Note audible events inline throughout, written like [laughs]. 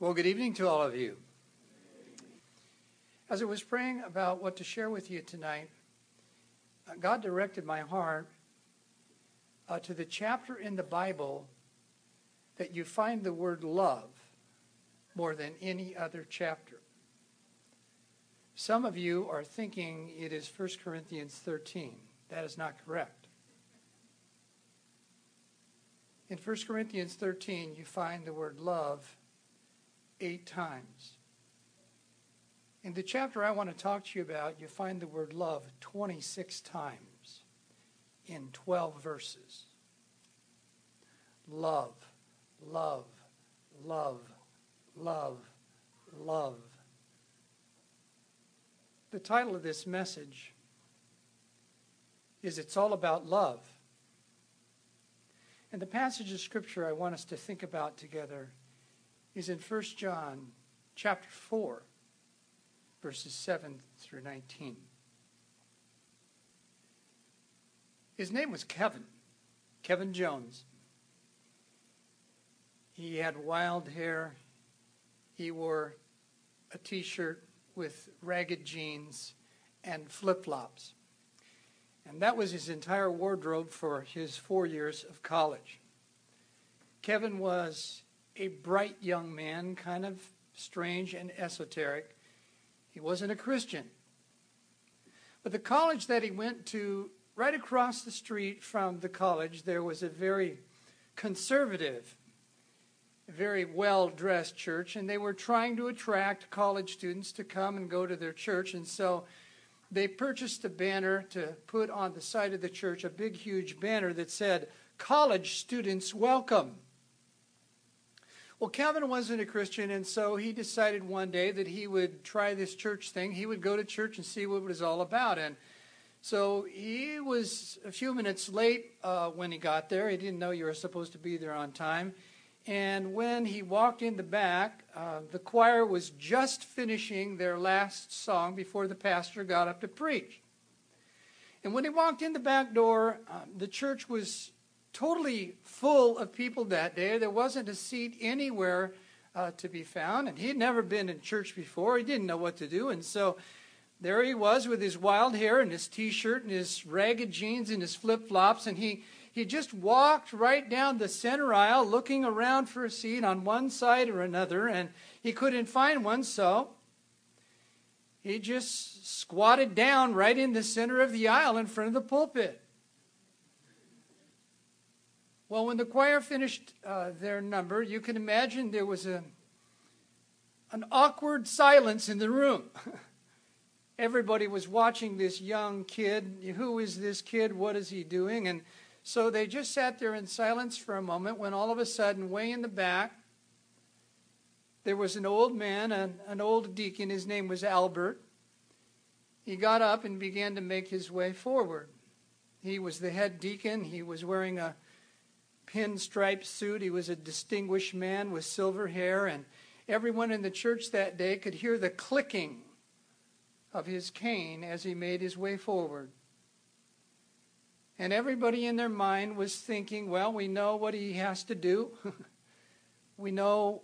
Well, good evening to all of you. As I was praying about what to share with you tonight, uh, God directed my heart uh, to the chapter in the Bible that you find the word love more than any other chapter. Some of you are thinking it is 1 Corinthians 13. That is not correct. In 1 Corinthians 13, you find the word love eight times. In the chapter I want to talk to you about, you find the word love 26 times in 12 verses. Love, love, love, love, love. The title of this message is It's All About Love. And the passage of scripture I want us to think about together is in 1 John chapter 4 verses 7 through 19. His name was Kevin, Kevin Jones. He had wild hair. He wore a t shirt with ragged jeans and flip flops. And that was his entire wardrobe for his four years of college. Kevin was a bright young man, kind of strange and esoteric. He wasn't a Christian. But the college that he went to, right across the street from the college, there was a very conservative, very well dressed church, and they were trying to attract college students to come and go to their church. And so they purchased a banner to put on the side of the church, a big, huge banner that said, College Students Welcome. Well, Kevin wasn't a Christian, and so he decided one day that he would try this church thing. He would go to church and see what it was all about. And so he was a few minutes late uh, when he got there. He didn't know you were supposed to be there on time. And when he walked in the back, uh, the choir was just finishing their last song before the pastor got up to preach. And when he walked in the back door, uh, the church was totally full of people that day. There wasn't a seat anywhere uh, to be found, and he'd never been in church before. He didn't know what to do, and so there he was with his wild hair and his t-shirt and his ragged jeans and his flip-flops, and he he just walked right down the center aisle looking around for a seat on one side or another, and he couldn't find one, so he just squatted down right in the center of the aisle in front of the pulpit. Well, when the choir finished uh, their number, you can imagine there was a, an awkward silence in the room. [laughs] Everybody was watching this young kid. Who is this kid? What is he doing? And so they just sat there in silence for a moment when all of a sudden, way in the back, there was an old man, an, an old deacon. His name was Albert. He got up and began to make his way forward. He was the head deacon. He was wearing a pinstripe suit. He was a distinguished man with silver hair, and everyone in the church that day could hear the clicking of his cane as he made his way forward. And everybody in their mind was thinking, well, we know what he has to do. [laughs] we know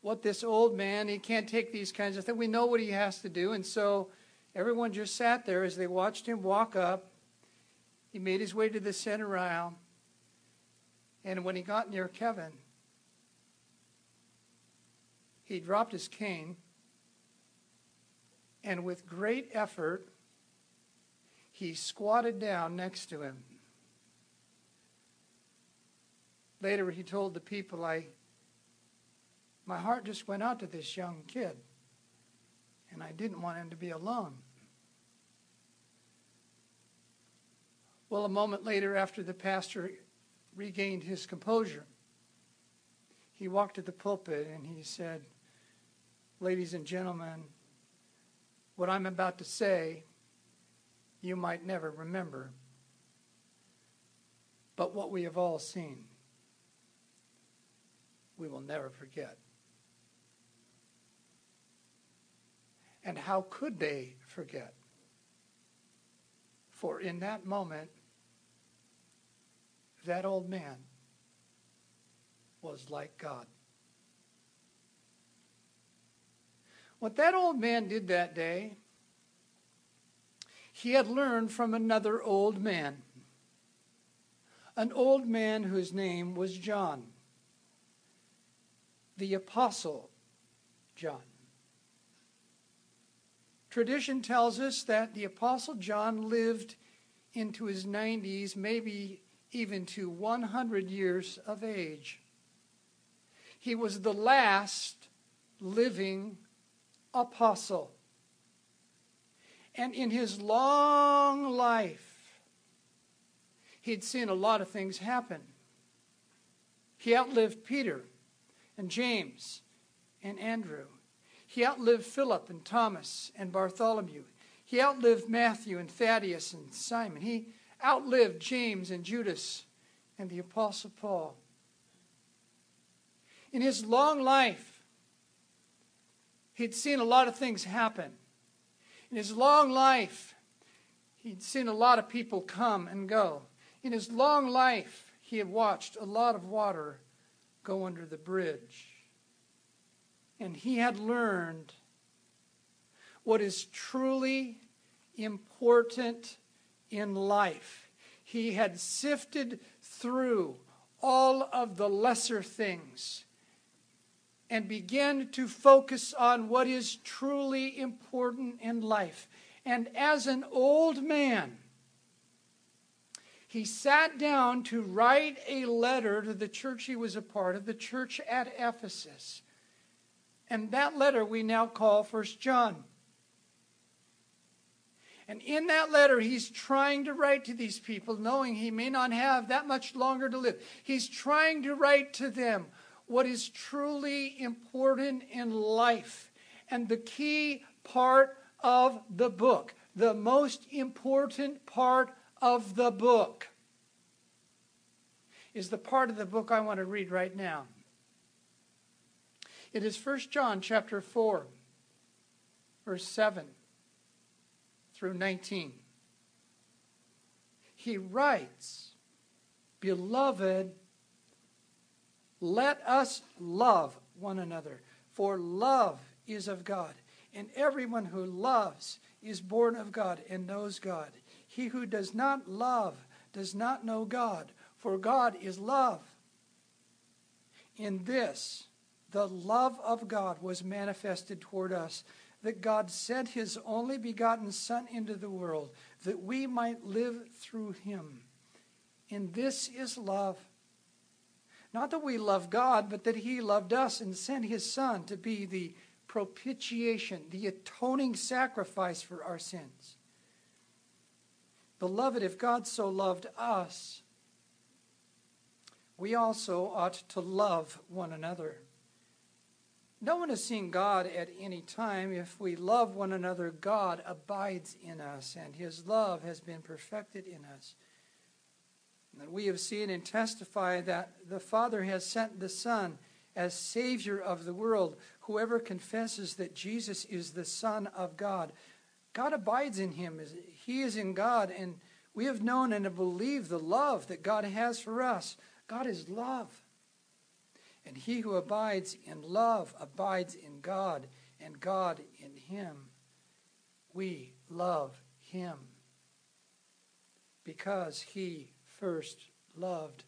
what this old man, he can't take these kinds of things. We know what he has to do. And so everyone just sat there as they watched him walk up. He made his way to the center aisle. And when he got near Kevin, he dropped his cane and with great effort, he squatted down next to him. Later, he told the people, I, my heart just went out to this young kid, and I didn't want him to be alone. Well, a moment later, after the pastor regained his composure. He walked to the pulpit and he said, Ladies and gentlemen, what I'm about to say, you might never remember, but what we have all seen, we will never forget. And how could they forget? For in that moment, that old man was like God. What that old man did that day, he had learned from another old man, an old man whose name was John, the Apostle John. Tradition tells us that the Apostle John lived into his 90s, maybe even to 100 years of age. He was the last living apostle. And in his long life, he'd seen a lot of things happen. He outlived Peter and James and Andrew. He outlived Philip and Thomas and Bartholomew. He outlived Matthew and Thaddeus and Simon. He outlived James and Judas and the Apostle Paul. In his long life, He'd seen a lot of things happen. In his long life, he'd seen a lot of people come and go. In his long life, he had watched a lot of water go under the bridge. And he had learned what is truly important in life. He had sifted through all of the lesser things and began to focus on what is truly important in life. And as an old man, he sat down to write a letter to the church he was a part of, the church at Ephesus. And that letter we now call First John. And in that letter, he's trying to write to these people, knowing he may not have that much longer to live. He's trying to write to them what is truly important in life. And the key part of the book, the most important part of the book, is the part of the book I want to read right now. It is 1 John chapter 4, verse 7 through 19. He writes, Beloved, let us love one another, for love is of God. And everyone who loves is born of God and knows God. He who does not love does not know God, for God is love. In this, the love of God was manifested toward us, that God sent his only begotten Son into the world, that we might live through him. And this is love not that we love God, but that He loved us and sent His Son to be the propitiation, the atoning sacrifice for our sins. Beloved, if God so loved us, we also ought to love one another. No one has seen God at any time. If we love one another, God abides in us, and his love has been perfected in us. And we have seen and testify that the Father has sent the Son as Savior of the world. Whoever confesses that Jesus is the Son of God, God abides in him. He is in God, and we have known and have believed the love that God has for us. God is love. And he who abides in love abides in God, and God in him. We love him because he first loved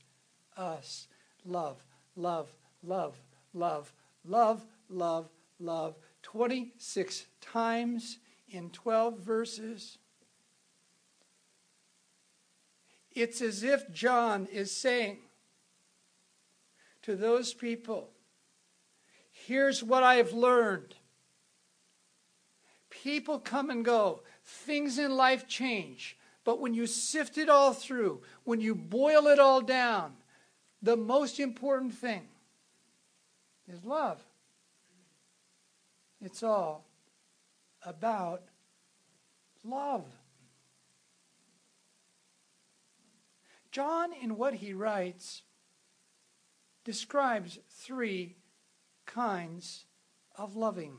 us. Love, love, love, love, love, love, love. 26 times in 12 verses. It's as if John is saying to those people, Here's what I have learned. People come and go, things in life change. But when you sift it all through, when you boil it all down, the most important thing is love. It's all about love. John, in what he writes, describes three kinds of loving.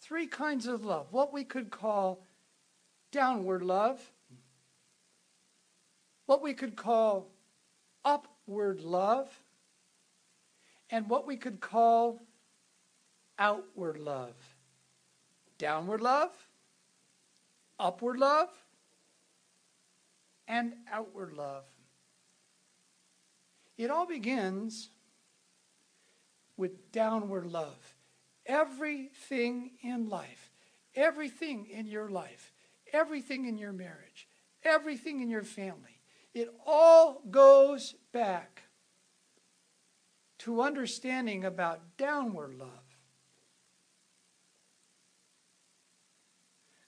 Three kinds of love. What we could call downward love, what we could call upward love, and what we could call outward love. Downward love, upward love, and outward love. It all begins with downward love. Everything in life, everything in your life, everything in your marriage, everything in your family, it all goes back to understanding about downward love.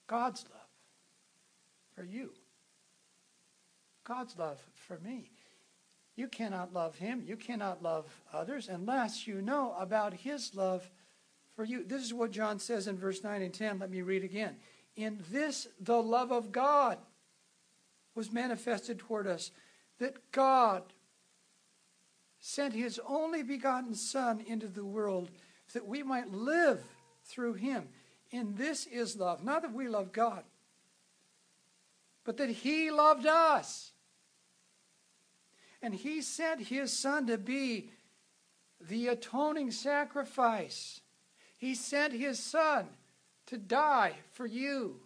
God's love for you. God's love for me. You cannot love him, you cannot love others unless you know about his love for you. This is what John says in verse 9 and 10. Let me read again. In this, the love of God was manifested toward us, that God sent his only begotten Son into the world that we might live through him. In this is love. Not that we love God, but that he loved us. And he sent his Son to be the atoning sacrifice. He sent his Son to die for you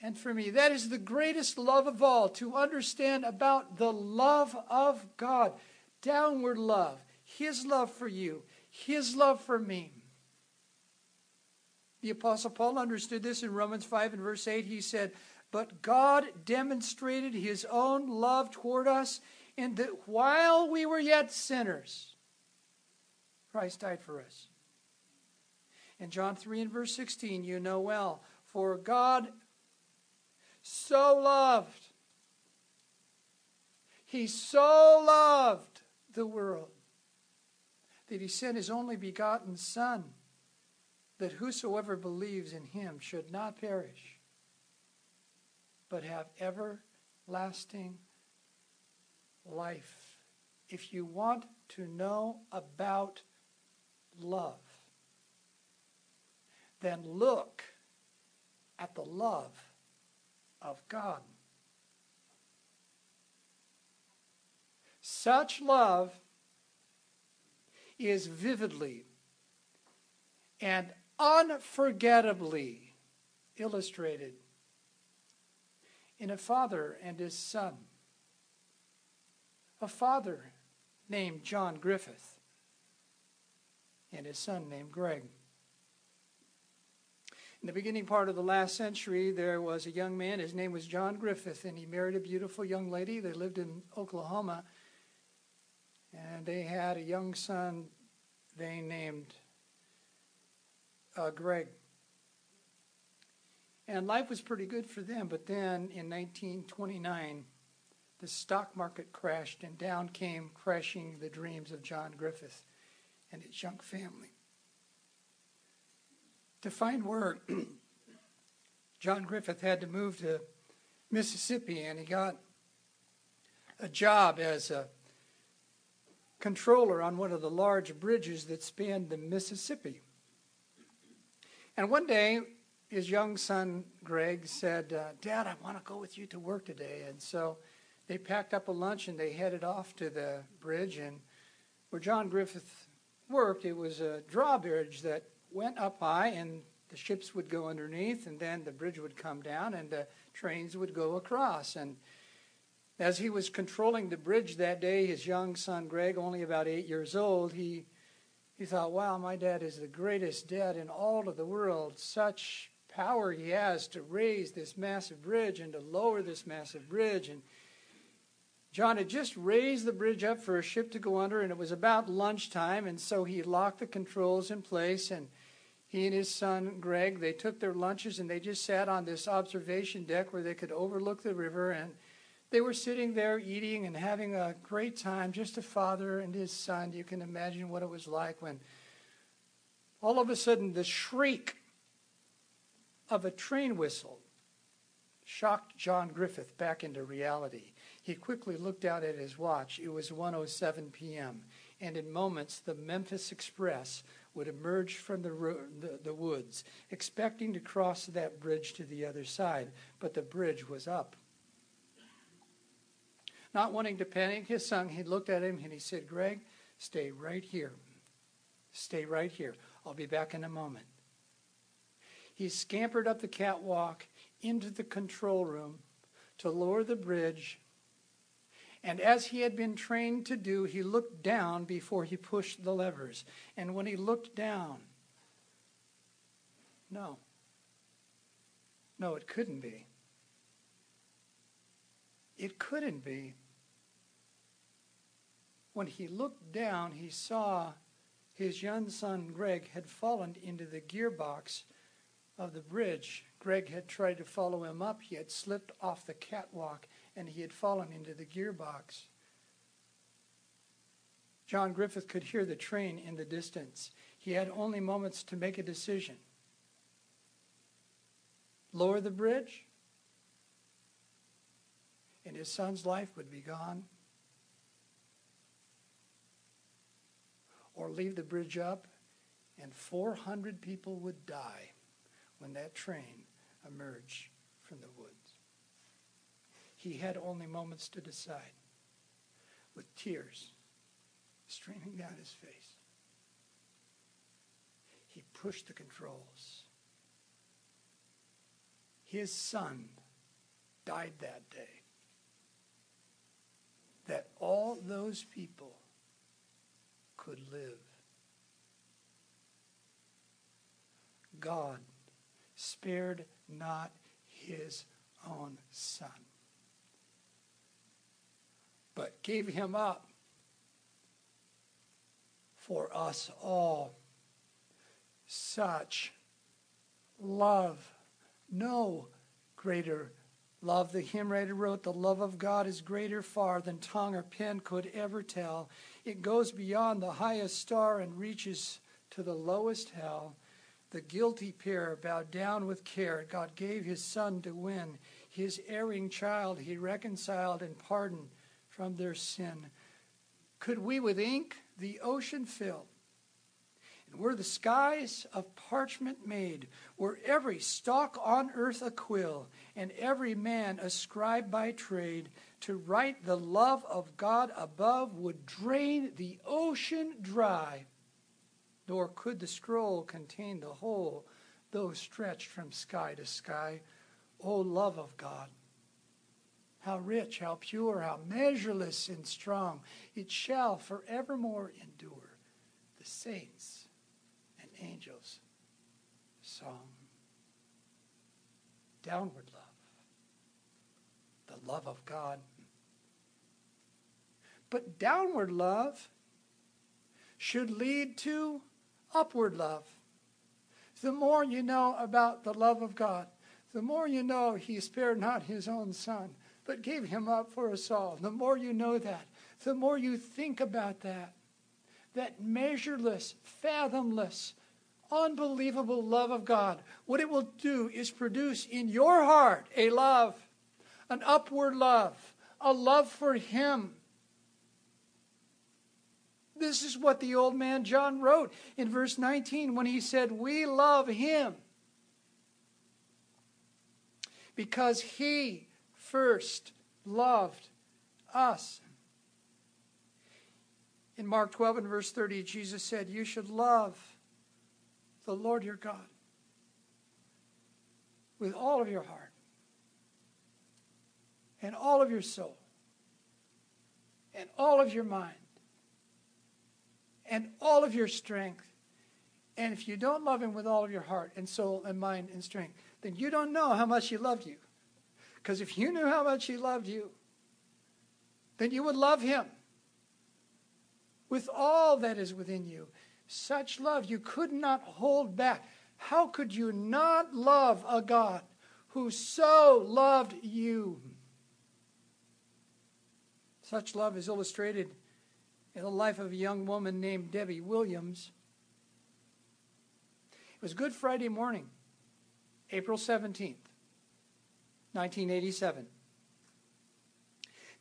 and for me. That is the greatest love of all to understand about the love of God, downward love, his love for you, his love for me. The Apostle Paul understood this in Romans 5 and verse 8. He said, But God demonstrated his own love toward us in that while we were yet sinners, Christ died for us. In John 3 and verse 16, you know well, for God so loved, He so loved the world that He sent His only begotten Son that whosoever believes in him should not perish, but have everlasting life. If you want to know about love, then look at the love of God. Such love is vividly and unforgettably illustrated in a father and his son. A father named John Griffith and his son named Greg. In the beginning part of the last century, there was a young man. His name was John Griffith, and he married a beautiful young lady. They lived in Oklahoma, and they had a young son they named uh, Greg. And life was pretty good for them, but then in 1929, the stock market crashed, and down came crashing the dreams of John Griffith and his young family. To find work, [clears throat] John Griffith had to move to Mississippi, and he got a job as a controller on one of the large bridges that spanned the Mississippi. And one day, his young son, Greg, said, uh, Dad, I want to go with you to work today. And so they packed up a lunch and they headed off to the bridge. And where John Griffith worked, it was a drawbridge that went up high and the ships would go underneath and then the bridge would come down and the trains would go across. And as he was controlling the bridge that day, his young son, Greg, only about eight years old, he he thought, wow, my dad is the greatest dad in all of the world. Such power he has to raise this massive bridge and to lower this massive bridge. And John had just raised the bridge up for a ship to go under, and it was about lunchtime, and so he locked the controls in place. And he and his son Greg, they took their lunches and they just sat on this observation deck where they could overlook the river. And they were sitting there eating and having a great time, just a father and his son. You can imagine what it was like when all of a sudden the shriek of a train whistle shocked John Griffith back into reality. He quickly looked out at his watch. It was 1:07 p.m. and in moments the Memphis Express would emerge from the, the, the woods, expecting to cross that bridge to the other side, but the bridge was up. Not wanting to panic his son, he looked at him and he said, Greg, stay right here. Stay right here. I'll be back in a moment. He scampered up the catwalk into the control room to lower the bridge. And as he had been trained to do, he looked down before he pushed the levers. And when he looked down, no. No, it couldn't be. It couldn't be. When he looked down, he saw his young son Greg had fallen into the gearbox of the bridge. Greg had tried to follow him up. He had slipped off the catwalk and he had fallen into the gearbox. John Griffith could hear the train in the distance. He had only moments to make a decision lower the bridge, and his son's life would be gone. Or leave the bridge up, and 400 people would die when that train emerged from the woods. He had only moments to decide, with tears streaming down his face. He pushed the controls. His son died that day. That all those people could live. God spared not his own son, but gave him up for us all. Such love, no greater love. The hymn writer wrote, The love of God is greater far than tongue or pen could ever tell. It goes beyond the highest star and reaches to the lowest hell. The guilty pair bowed down with care. God gave his son to win. His erring child he reconciled and pardoned from their sin. Could we with ink the ocean fill? And were the skies of parchment made, were every stalk on earth a quill, and every man a scribe by trade, to write the love of God above would drain the ocean dry nor could the scroll contain the whole, though stretched from sky to sky. O love of God! How rich, how pure, how measureless and strong, it shall forevermore endure the saints and angels' song. Downward love, the love of God. But downward love should lead to upward love. The more you know about the love of God, the more you know he spared not his own son, but gave him up for us all. The more you know that, the more you think about that. That measureless, fathomless, unbelievable love of God. What it will do is produce in your heart a love, an upward love, a love for him this is what the old man John wrote in verse 19 when he said, We love him because he first loved us. In Mark 12 and verse 30, Jesus said, You should love the Lord your God with all of your heart and all of your soul and all of your mind and all of your strength. And if you don't love him with all of your heart and soul and mind and strength, then you don't know how much he loved you. Because if you knew how much he loved you, then you would love him with all that is within you. Such love you could not hold back. How could you not love a God who so loved you? Such love is illustrated in the life of a young woman named Debbie Williams. It was Good Friday morning, April 17th, 1987.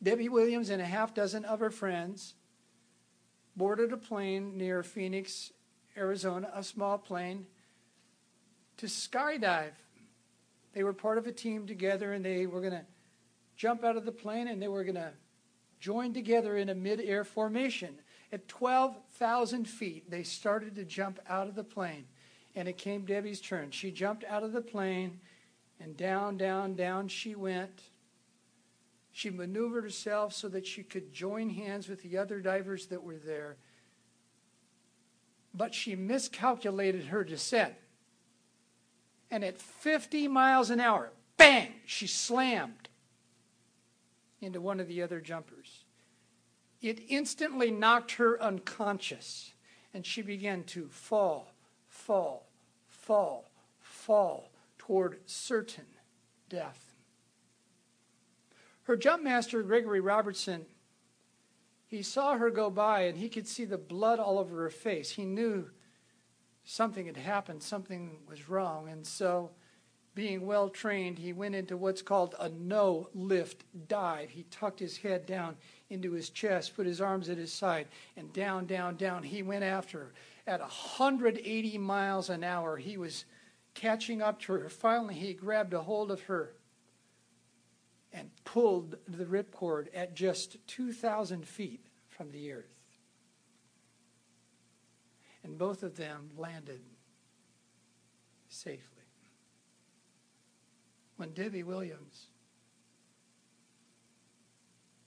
Debbie Williams and a half dozen of her friends boarded a plane near Phoenix, Arizona, a small plane, to skydive. They were part of a team together and they were going to jump out of the plane and they were going to join together in a mid-air formation. At 12,000 feet, they started to jump out of the plane. And it came Debbie's turn. She jumped out of the plane, and down, down, down she went. She maneuvered herself so that she could join hands with the other divers that were there. But she miscalculated her descent. And at 50 miles an hour, bang, she slammed into one of the other jumpers. It instantly knocked her unconscious, and she began to fall, fall, fall, fall toward certain death. Her jump master, Gregory Robertson, he saw her go by and he could see the blood all over her face. He knew something had happened, something was wrong, and so being well trained, he went into what's called a no lift dive. He tucked his head down into his chest, put his arms at his side, and down, down, down. He went after her. At 180 miles an hour, he was catching up to her. Finally, he grabbed a hold of her and pulled the ripcord at just 2,000 feet from the earth. And both of them landed safely when Debbie Williams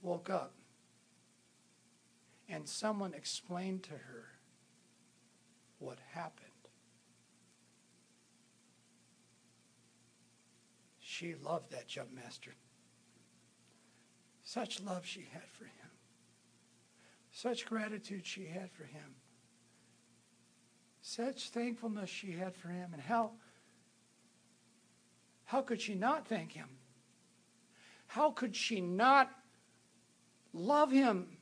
woke up and someone explained to her what happened. She loved that jump master. Such love she had for him. Such gratitude she had for him. Such thankfulness she had for him. And how how could she not thank him? How could she not love him?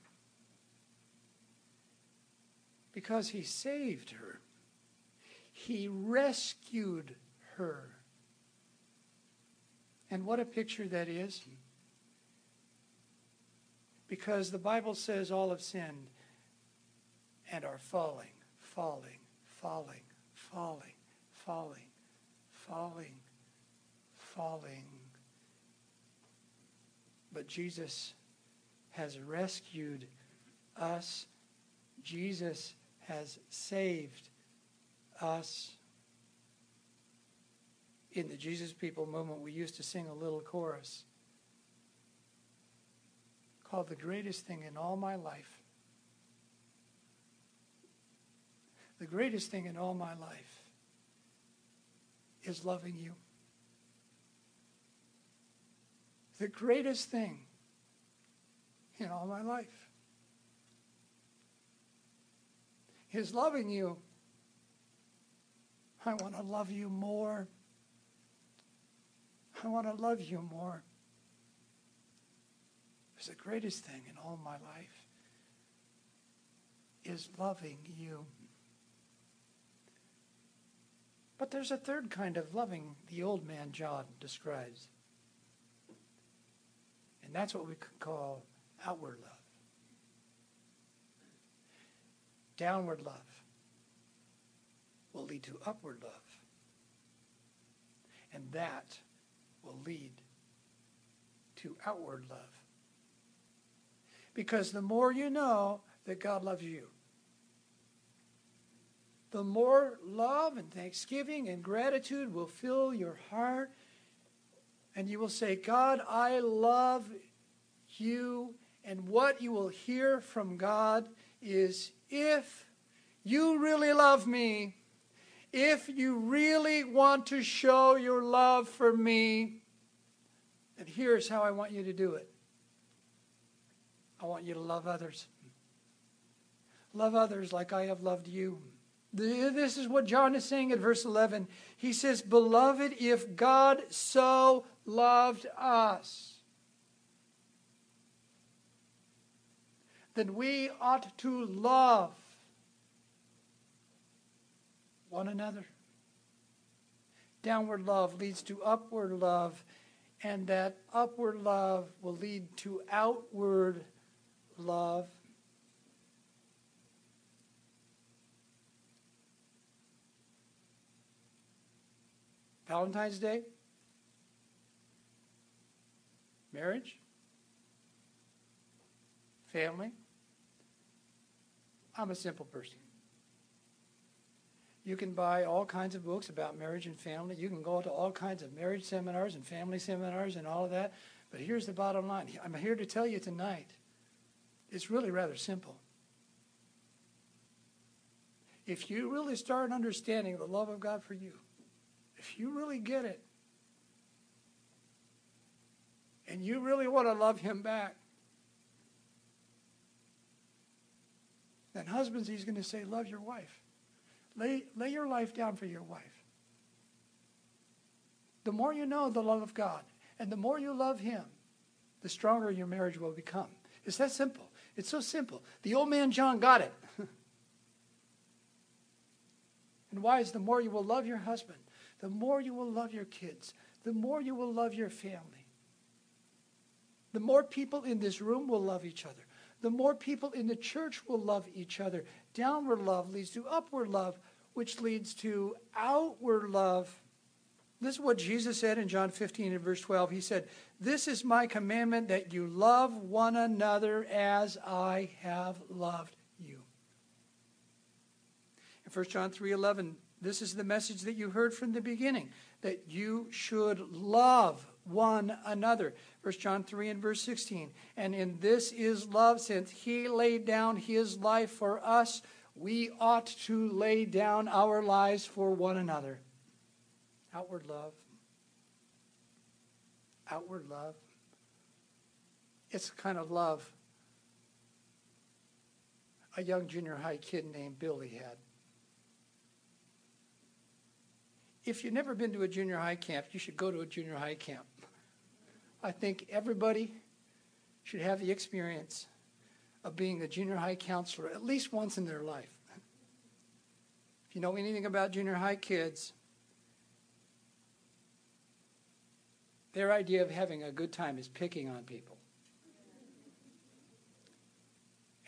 Because he saved her, he rescued her. And what a picture that is. Because the Bible says all have sinned and are falling, falling, falling, falling, falling, falling falling. But Jesus has rescued us. Jesus has saved us. In the Jesus People movement, we used to sing a little chorus called The Greatest Thing in All My Life. The greatest thing in all my life is loving you. the greatest thing in all my life is loving you. I want to love you more. I want to love you more. It's the greatest thing in all my life is loving you. But there's a third kind of loving the old man John describes. And that's what we could call outward love. Downward love will lead to upward love. And that will lead to outward love. Because the more you know that God loves you, the more love and thanksgiving and gratitude will fill your heart and you will say, God, I love you. And what you will hear from God is, if you really love me, if you really want to show your love for me, then here's how I want you to do it. I want you to love others. Love others like I have loved you. This is what John is saying at verse 11. He says, Beloved, if God so loved us, then we ought to love one another. Downward love leads to upward love, and that upward love will lead to outward love. Valentine's Day? Marriage? Family? I'm a simple person. You can buy all kinds of books about marriage and family. You can go to all kinds of marriage seminars and family seminars and all of that. But here's the bottom line I'm here to tell you tonight it's really rather simple. If you really start understanding the love of God for you, if you really get it, and you really want to love Him back, then, husbands, He's going to say, Love your wife. Lay, lay your life down for your wife. The more you know the love of God and the more you love Him, the stronger your marriage will become. It's that simple. It's so simple. The old man John got it. [laughs] and wives, the more you will love your husband, the more you will love your kids, the more you will love your family. The more people in this room will love each other. The more people in the church will love each other. Downward love leads to upward love, which leads to outward love. This is what Jesus said in John 15 and verse 12. He said, This is my commandment that you love one another as I have loved you. In 1 John 3:11, this is the message that you heard from the beginning, that you should love one another. 1 John 3 and verse 16. And in this is love, since he laid down his life for us, we ought to lay down our lives for one another. Outward love. Outward love. It's the kind of love a young junior high kid named Billy had. If you've never been to a junior high camp, you should go to a junior high camp. I think everybody should have the experience of being a junior high counselor at least once in their life. If you know anything about junior high kids, their idea of having a good time is picking on people.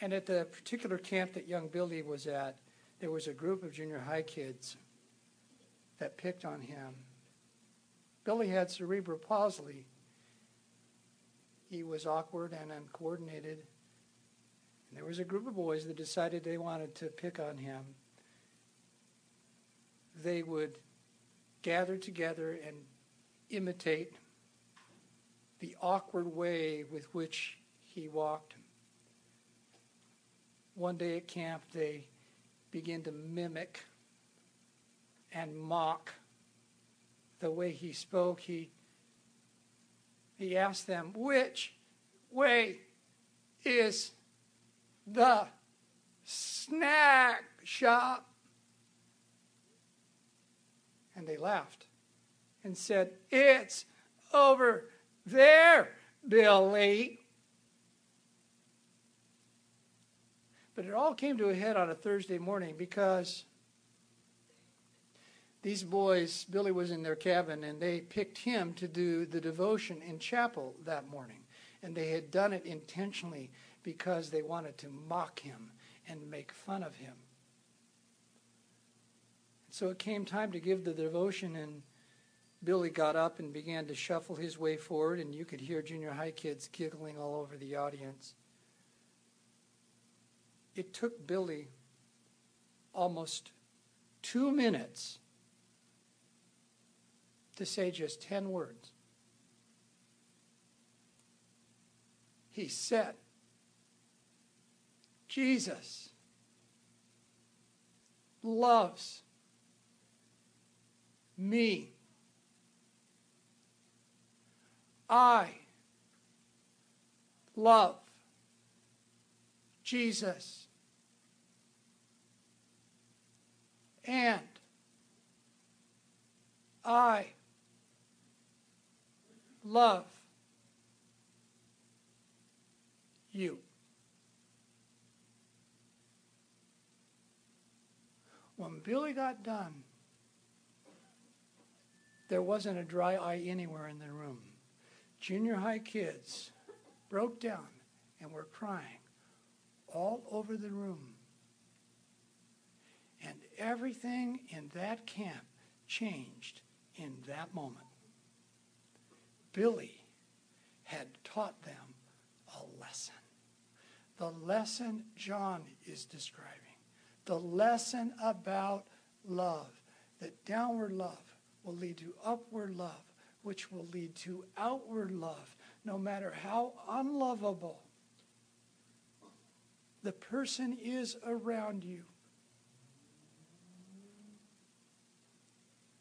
And at the particular camp that young Billy was at, there was a group of junior high kids that picked on him. Billy had cerebral palsy, he was awkward and uncoordinated. And there was a group of boys that decided they wanted to pick on him. They would gather together and imitate the awkward way with which he walked. One day at camp, they began to mimic and mock the way he spoke. He he asked them, Which way is the snack shop? And they laughed and said, It's over there, Billy. But it all came to a head on a Thursday morning because these boys, Billy was in their cabin, and they picked him to do the devotion in chapel that morning. And they had done it intentionally because they wanted to mock him and make fun of him. So it came time to give the devotion, and Billy got up and began to shuffle his way forward, and you could hear junior high kids giggling all over the audience. It took Billy almost two minutes to say just 10 words. He said, Jesus loves me. I love Jesus. And I love you. When Billy got done, there wasn't a dry eye anywhere in the room. Junior high kids broke down and were crying all over the room. And everything in that camp changed in that moment. Billy had taught them a lesson. the lesson John is describing. The lesson about love. That downward love will lead to upward love, which will lead to outward love, no matter how unlovable the person is around you.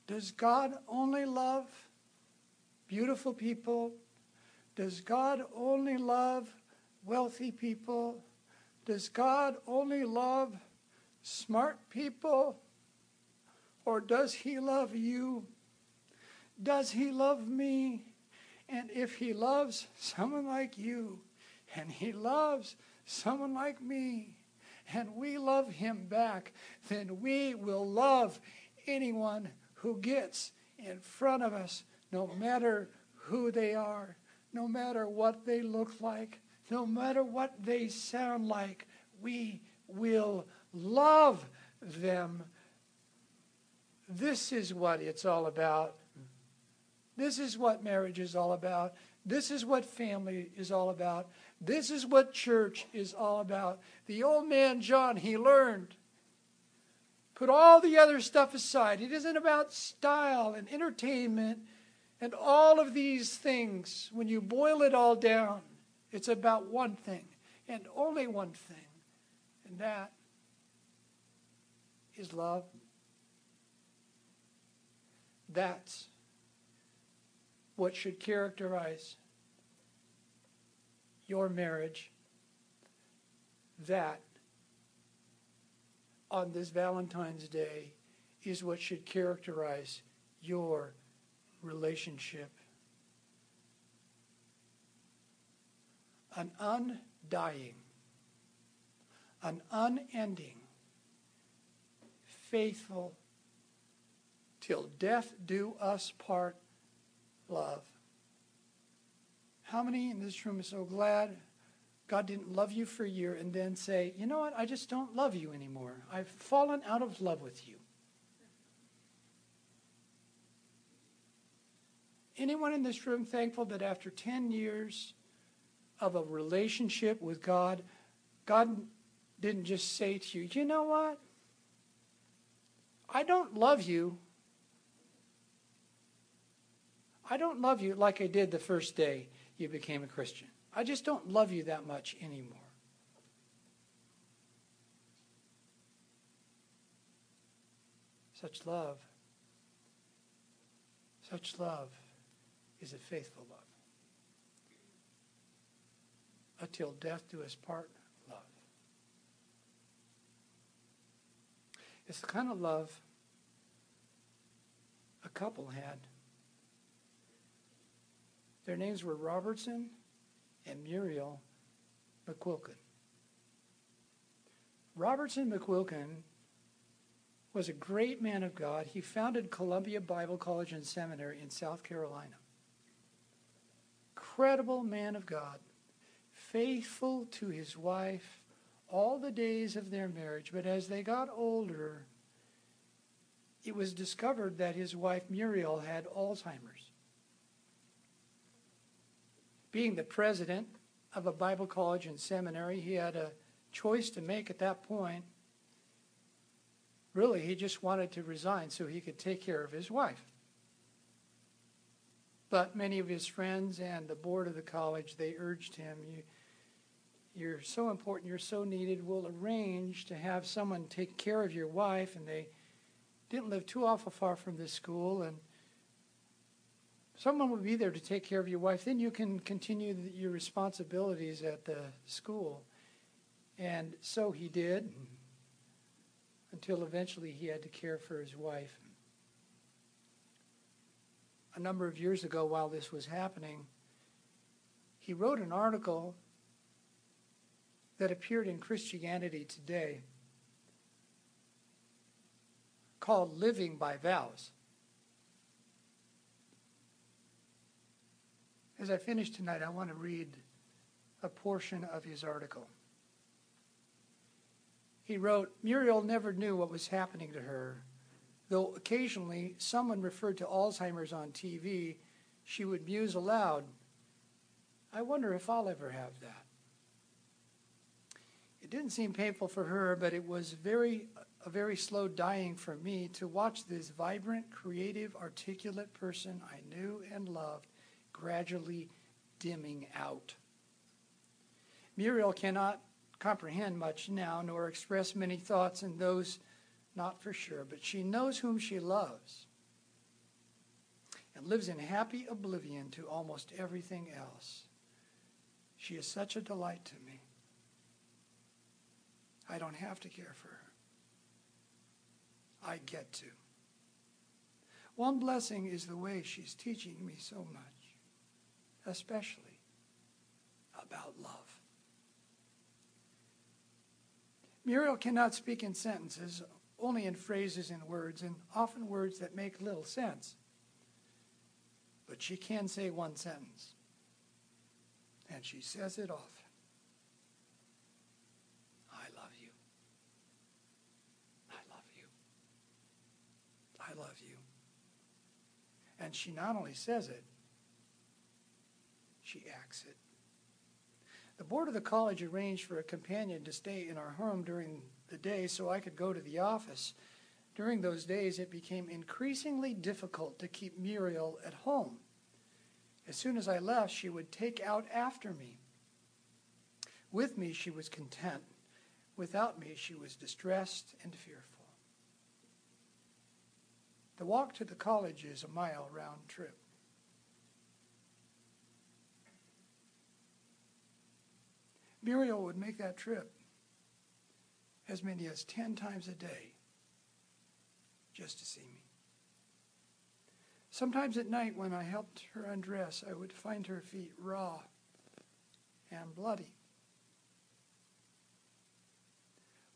Does God only love beautiful people? Does God only love wealthy people? Does God only love smart people? Or does He love you? Does He love me? And if He loves someone like you, and He loves someone like me, and we love Him back, then we will love anyone who gets in front of us, no matter who they are, no matter what they look like, no matter what they sound like, we will love them. This is what it's all about. This is what marriage is all about. This is what family is all about. This is what church is all about. The old man John, he learned Put all the other stuff aside. It isn't about style and entertainment and all of these things. When you boil it all down, it's about one thing and only one thing, and that is love. That's what should characterize your marriage. That on this Valentine's Day is what should characterize your relationship. An undying, an unending, faithful, till death do us part love. How many in this room are so glad God didn't love you for a year and then say, you know what, I just don't love you anymore. I've fallen out of love with you. Anyone in this room thankful that after 10 years of a relationship with God, God didn't just say to you, you know what? I don't love you. I don't love you like I did the first day you became a Christian. I just don't love you that much anymore. Such love, such love is a faithful love. Until death do us part love. It's the kind of love a couple had. Their names were Robertson and Muriel McQuilkin. Robertson McQuilkin was a great man of God. He founded Columbia Bible College and Seminary in South Carolina. Credible man of God, faithful to his wife all the days of their marriage. But as they got older, it was discovered that his wife Muriel had Alzheimer's being the president of a Bible college and seminary, he had a choice to make at that point. Really, he just wanted to resign so he could take care of his wife. But many of his friends and the board of the college, they urged him, you, you're so important, you're so needed, we'll arrange to have someone take care of your wife. And they didn't live too awful far from this school. And someone will be there to take care of your wife. Then you can continue the, your responsibilities at the school. And so he did mm-hmm. until eventually he had to care for his wife. A number of years ago, while this was happening, he wrote an article that appeared in Christianity Today called Living by Vows. As I finish tonight, I want to read a portion of his article. He wrote Muriel never knew what was happening to her, though occasionally someone referred to Alzheimer's on TV, she would muse aloud, I wonder if I'll ever have that. It didn't seem painful for her, but it was very a very slow dying for me to watch this vibrant, creative, articulate person I knew and loved gradually dimming out. Muriel cannot comprehend much now, nor express many thoughts in those not for sure, but she knows whom she loves and lives in happy oblivion to almost everything else. She is such a delight to me. I don't have to care for her. I get to. One blessing is the way she's teaching me so much, especially about love. Muriel cannot speak in sentences, only in phrases and words, and often words that make little sense. But she can say one sentence, and she says it often. I love you. I love you. I love you. And she not only says it, she acts it. The board of the college arranged for a companion to stay in our home during the day so I could go to the office. During those days, it became increasingly difficult to keep Muriel at home. As soon as I left, she would take out after me. With me, she was content. Without me, she was distressed and fearful. The walk to the college is a mile round trip. Muriel would make that trip as many as 10 times a day just to see me. Sometimes at night, when I helped her undress, I would find her feet raw and bloody.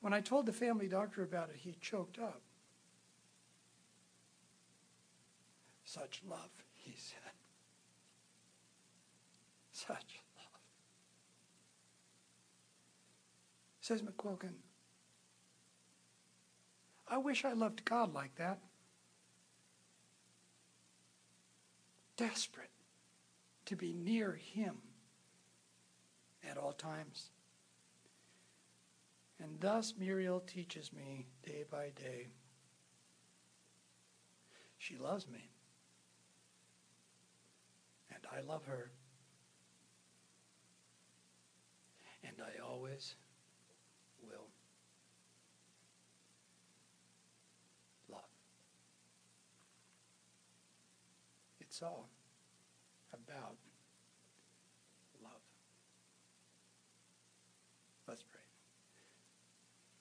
When I told the family doctor about it, he choked up. Such love, [laughs] he said. Such love. Says McQuilkin, I wish I loved God like that. Desperate to be near Him at all times. And thus Muriel teaches me day by day. She loves me. And I love her. And I always will love. It's all about love. Let's pray.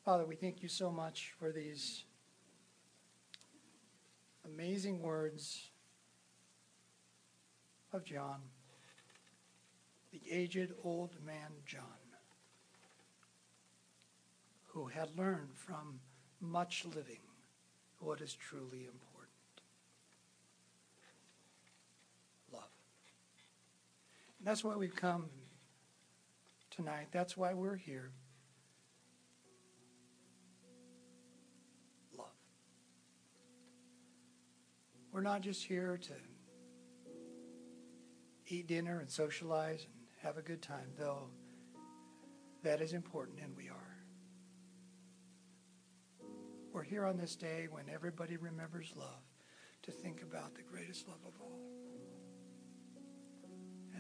Father, we thank you so much for these amazing words of John, the aged old man John, who had learned from much living what is truly important. Love. And that's why we've come tonight. That's why we're here. Love. We're not just here to eat dinner and socialize and have a good time, though that is important, and we are. We're here on this day when everybody remembers love to think about the greatest love of all.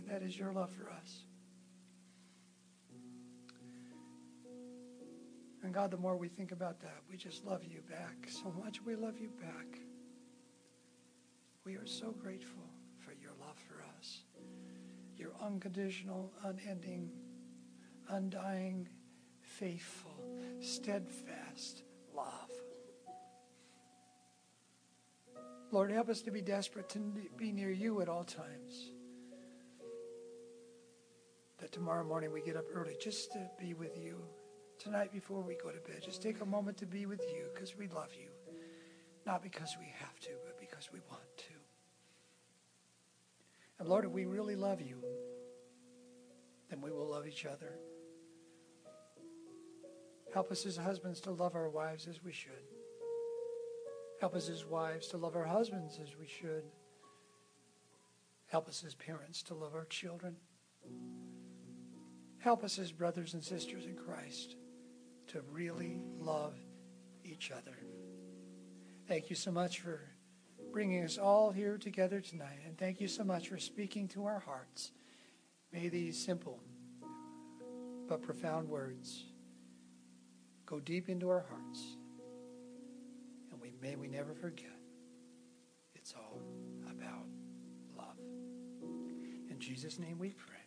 That is your love for us. And God, the more we think about that, we just love you back so much. We love you back. We are so grateful for your love for us, your unconditional, unending, undying, faithful, steadfast love. Lord, help us to be desperate to be near you at all times. That tomorrow morning we get up early just to be with you. Tonight before we go to bed, just take a moment to be with you because we love you. Not because we have to, but because we want to. And Lord, if we really love you, then we will love each other. Help us as husbands to love our wives as we should. Help us as wives to love our husbands as we should. Help us as parents to love our children. Help us as brothers and sisters in Christ to really love each other. Thank you so much for bringing us all here together tonight. And thank you so much for speaking to our hearts. May these simple but profound words go deep into our hearts. And we may we never forget it's all about love. In Jesus' name we pray.